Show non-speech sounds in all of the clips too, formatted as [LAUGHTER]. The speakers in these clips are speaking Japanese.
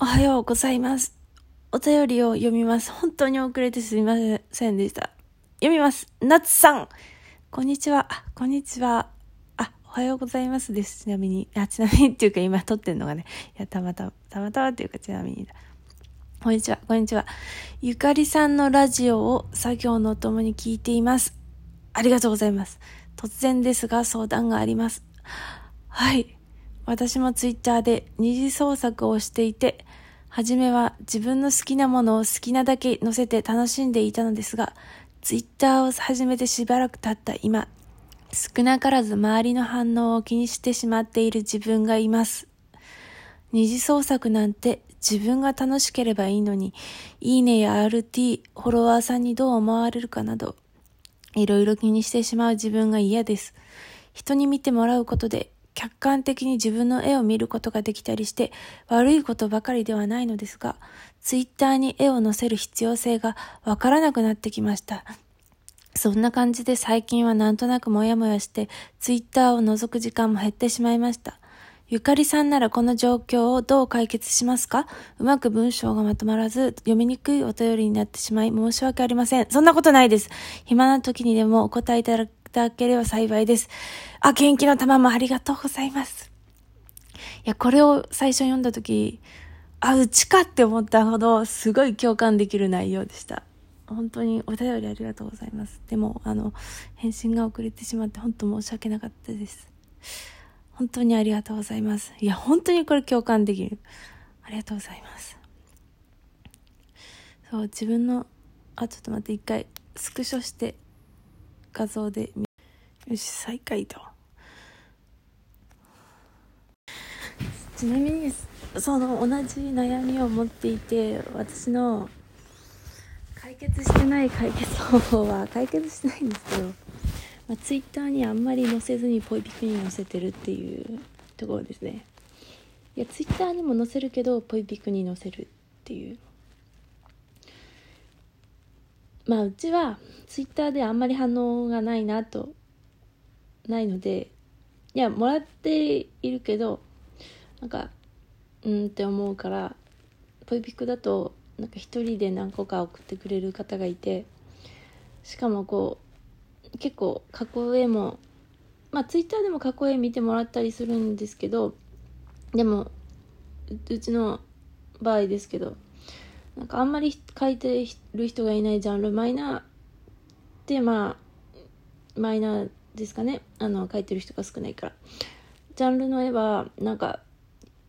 おはようございます。お便りを読みます。本当に遅れてすみませんでした。読みます。なつさん。こんにちは。あ、こんにちは。あ、おはようございますです。ちなみに。あ、ちなみにっていうか今撮ってんのがね。いや、たまたま、たまたまっていうかちなみにだ。こんにちは。こんにちは。ゆかりさんのラジオを作業のともに聞いています。ありがとうございます。突然ですが相談があります。はい。私もツイッターで二次創作をしていて、はじめは自分の好きなものを好きなだけ載せて楽しんでいたのですが、ツイッターを始めてしばらく経った今、少なからず周りの反応を気にしてしまっている自分がいます。二次創作なんて自分が楽しければいいのに、いいねや RT、フォロワーさんにどう思われるかなど、いろいろ気にしてしまう自分が嫌です。人に見てもらうことで客観的に自分の絵を見ることができたりして悪いことばかりではないのですが、ツイッターに絵を載せる必要性がわからなくなってきました。そんな感じで最近はなんとなくモヤモヤしてツイッターを覗く時間も減ってしまいました。ゆかりさんならこの状況をどう解決しますか？うまく文章がまとまらず読みにくいお便りになってしまい申し訳ありません。そんなことないです。暇な時にでもお答えいただただければ幸いです。あ、元気の玉もありがとうございます。いや、これを最初読んだ時、あ、うちかって思ったほど、すごい共感できる内容でした。本当にお便りありがとうございます。でも、あの、返信が遅れてしまって本当申し訳なかったです。本当にありがとうございます。いや、本当にこれ共感できる。ありがとうございます。そう、自分の、あ、ちょっと待って、一回、スクショして、画像で、よし、再開と。ちなみに、その同じ悩みを持っていて、私の解決してない解決方法は解決してないんですけど、まあ、ツイッターにあんまり載せずにポイピクに載せてるっていうところですね。いやツイッターにも載せるけどポイピクに載せるっていう。まあうちはツイッターであんまり反応がないなとないのでいやもらっているけどなんかうんって思うからポイピクだとなんか一人で何個か送ってくれる方がいてしかもこう結構加工絵もまあツイッターでも加工絵見てもらったりするんですけどでもうちの場合ですけどなんかあんまり描いてる人がいないジャンルマイナーってまあマイナーですかね。あの描いてる人が少ないから。ジャンルの絵はなんか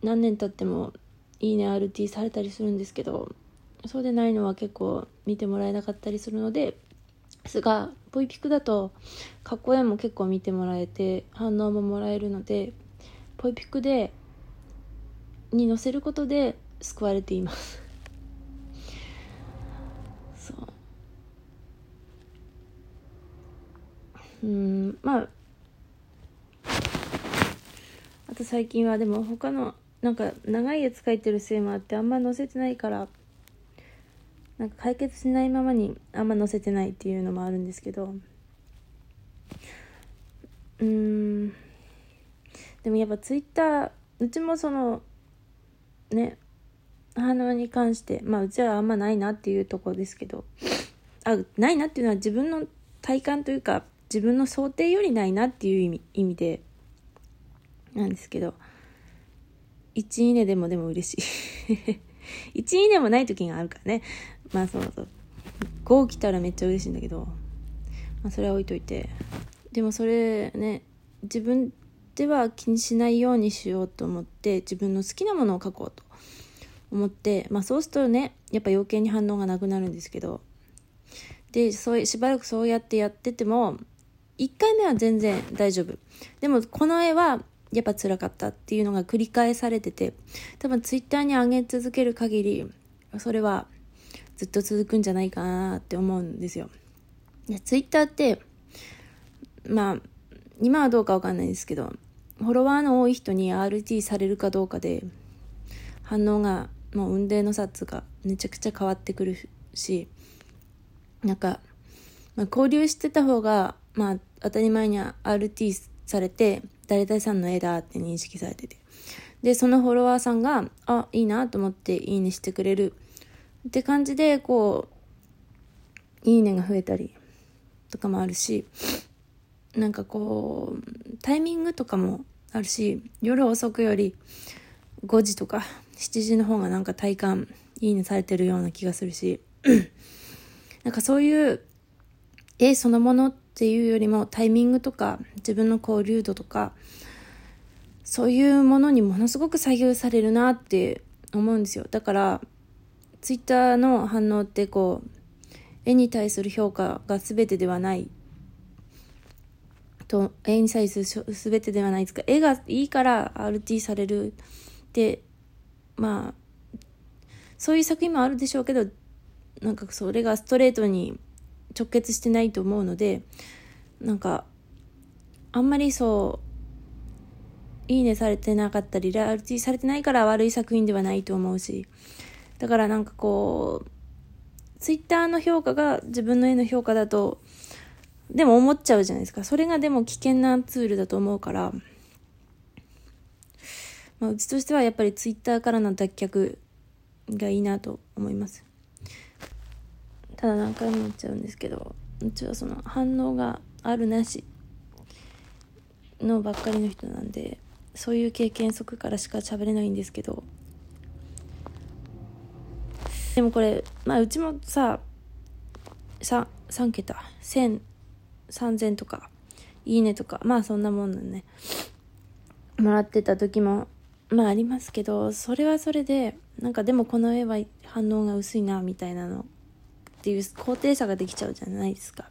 何年経ってもいいね RT されたりするんですけどそうでないのは結構見てもらえなかったりするのでですがポイピクだと過去絵も結構見てもらえて反応ももらえるのでポイピクでに載せることで救われていますそうん。まああと最近はでも他のなんか長いやつ描いてるせいもあってあんま載せてないからなんか解決しないままにあんま載せてないっていうのもあるんですけど。うん。でもやっぱツイッターうちもそのね反応に関してまあうちはあんまないなっていうところですけど。あないなっていうのは自分の体感というか自分の想定よりないなっていう意味意味でなんですけど1いいねでもでも嬉しい。1いいねもない時があるからね。まあそうそう。5来たらめっちゃ嬉しいんだけど、まあ、それは置いといて。でもそれね自分では気にしないようにしようと思って自分の好きなものを書こうと思ってまあそうするとねやっぱ余計に反応がなくなるんですけど。でそうしばらくそうやってやってても1回目は全然大丈夫でもこの絵はやっぱ辛かったっていうのが繰り返されてて多分ツイッターに上げ続ける限りそれはずっと続くんじゃないかなって思うんですよ。でツイッターってまあ今はどうかわかんないですけどフォロワーの多い人に RT されるかどうかで反応がもう運命の差つがめちゃくちゃ変わってくるしなんか、まあ、交流してた方がまあ当たり前に RT されて誰々さんの絵だって認識されてて。でそのフォロワーさんがあいいなと思っていいねしてくれる。って感じでこういいねが増えたりとかもあるしなんかこうタイミングとかもあるし夜遅くより5時とか7時の方がなんか体感いいねされてるような気がするし。[CLEARS THROAT] なんかそういう絵そのものっていうよりもタイミングとか自分の交流度とかそういうものにものすごく左右されるなって思うんですよ。だからツイッターの反応ってこう絵に対する評価が全てではない。と絵に対する全てではないですか。絵がいいから RT されるってまあそういう作品もあるでしょうけどなんかそれがストレートに直結してないと思うのでなんかあんまりそういいねされてなかったりラリティされてないから悪い作品ではないと思うしだからなんかこうツイッターの評価が自分の絵の評価だとでも思っちゃうじゃないですか。それがでも危険なツールだと思うからまあ、うちとしてはやっぱりツイッターからの脱却がいいなと思います。ただ何回も言っちゃうんですけどうちはその反応があるなしのばっかりの人なんでそういう経験則からしか喋れないんですけど。でもこれまあうちもさ 3, 3桁。1000 3000とかいいねとかまあそんなもんなんねもらってた時もまあありますけどそれはそれでなんかでもこの絵は反応が薄いなみたいなの。っていう高低差ができちゃうじゃないですか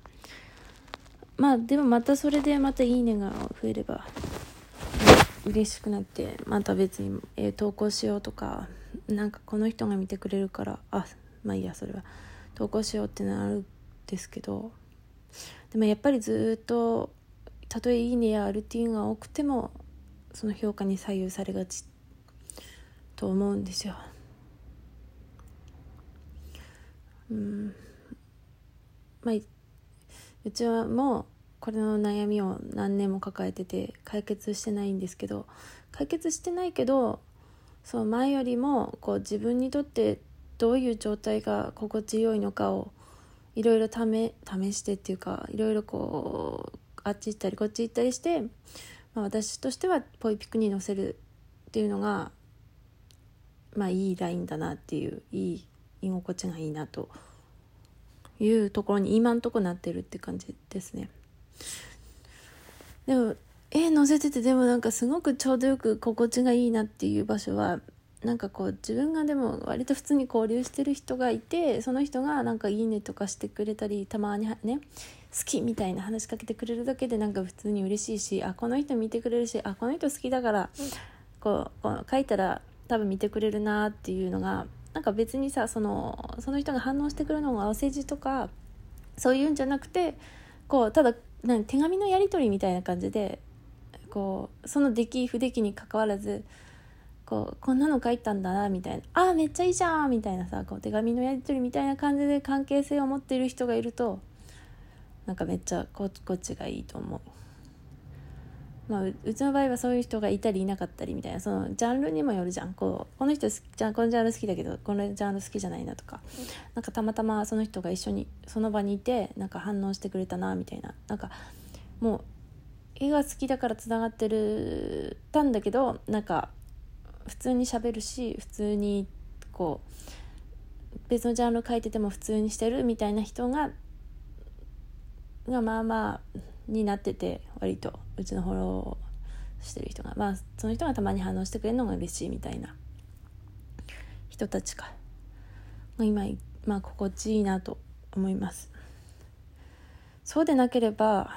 まあでもまたそれでまたいいねが増えれば嬉しくなってまた別に、え投稿しようとかなんかこの人が見てくれるからあまあいいやそれは投稿しようってなるんですけどでもやっぱりずっとたとえいいねやルーティンが多くてもその評価に左右されがちと思うんですよ。うん。まあうちはもうこれの悩みを何年も抱えてて解決してないんですけど解決してないけどそう前よりもこう自分にとってどういう状態が心地よいのかをいろいろ試してっていうかいろいろこうあっち行ったりこっち行ったりしてまあ、私としてはポイピクに載せるっていうのがまあいいラインだなっていういい居心地がいいなというところに今んとこなってるって感じですね。でも絵載せててでもなんかすごくちょうどよく心地がいいなっていう場所はなんかこう自分がでも割と普通に交流してる人がいてその人がなんか「いいね」とかしてくれたりたまにね好きみたいな話しかけてくれるだけでなんか普通に嬉しいしあこの人見てくれるしあこの人好きだからこうこう書いたら多分見てくれるなっていうのがなんか別にさそのその人が反応してくるのがお世辞とかそういうんじゃなくてこうただ何手紙のやり取りみたいな感じでこうその出来不出来にかかわらずこうこんなの書いたんだなみたいなあめっちゃいいじゃんみたいなさこう手紙のやり取りみたいな感じで関係性を持っている人がいるとなんかめっちゃここっちがいいと思う。まあ、うちの場合はそういう人がいたりいなかったりみたいなそのジャンルにもよるじゃん。こうこの人好きじゃんこのジャンル好きだけどこのジャンル好きじゃないなとか。なんかたまたまその人が一緒にその場にいてなんか反応してくれたなみたいな。なんかもう絵が好きだからつながってるたんだけどなんか普通にしゃべるし普通にこう別のジャンル書いてても普通にしてるみたいな人ががまあまあになってて割とうちのフォローしてる人が。まあその人がたまに反応してくれるのが嬉しいみたいな人たちか。今まあ心地いいなと思います。そうでなければ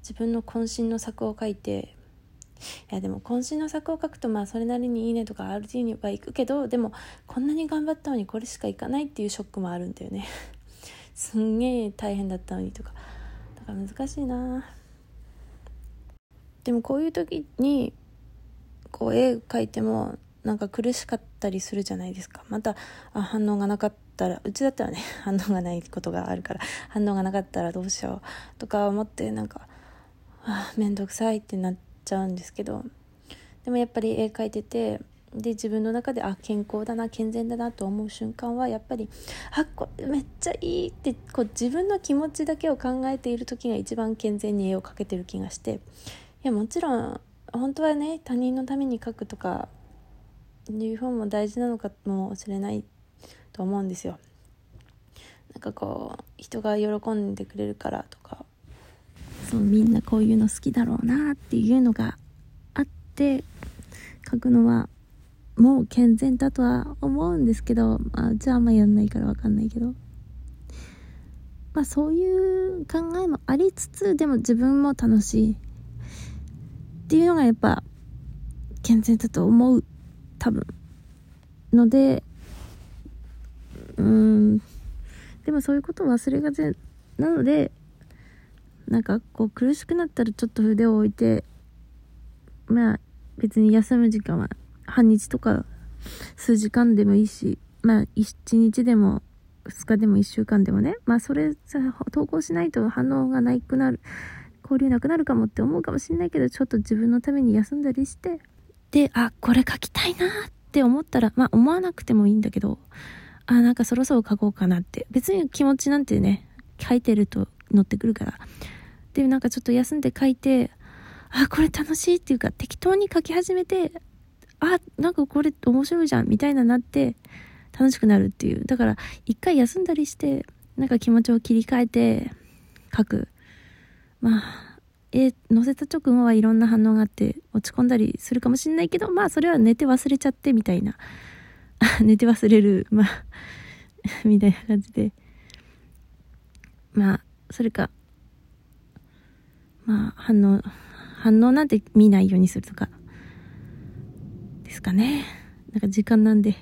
自分の渾身の作を書いていやでも渾身の作を書くとまあそれなりにいいねとか RT にはいくけどでもこんなに頑張ったのにこれしかいかないっていうショックもあるんだよね。[LAUGHS] すんげえ大変だったのにとか。か難しいな。でもこういう時にこう絵描いてもなんか苦しかったりするじゃないですか。またあ反応がなかったらうちだったらね [LAUGHS] 反応がないことがあるから反応がなかったらどうしようとか思ってなんかあ面倒くさいってなっちゃうんですけど。でもやっぱり絵描いててで自分の中であ健康だな健全だなと思う瞬間はやっぱりあこれめっちゃいいってこう自分の気持ちだけを考えている時が一番健全に絵を描けてる気がしていやもちろん本当はね他人のために描くとかいう方も大事なのかもしれないと思うんですよ。なんかこう人が喜んでくれるからとかそうみんなこういうの好きだろうなっていうのがあって書くのはもう健全だとは思うんですけど、まあ、じゃああんまやんないからわかんないけど。まあそういう考えもありつつでも自分も楽しいっていうのがやっぱ健全だと思う多分。のでうん。でもそういうことを忘れがちなのでなんかこう苦しくなったらちょっと筆を置いてまあ別に休む時間は半日とか数時間でもいいしまあ1日でも2日でも1週間でもね。まあそれ投稿しないと反応がなくなる交流なくなるかもって思うかもしれないけどちょっと自分のために休んだりしてであこれ書きたいなって思ったらまあ思わなくてもいいんだけどあなんかそろそろ書こうかなって。別に気持ちなんてね書いてると乗ってくるから。でなんかちょっと休んで書いてあこれ楽しいっていうか適当に書き始めてあなんかこれ面白いじゃんみたいななって楽しくなるっていう。だから一回休んだりしてなんか気持ちを切り替えて書く。まあえ載せた直後はいろんな反応があって落ち込んだりするかもしんないけどまあそれは寝て忘れちゃってみたいな。[LAUGHS] 寝て忘れるまあ [LAUGHS] みたいな感じで。まあそれかまあ反応反応なんて見ないようにするとか。ですかね。なんか時間なんで。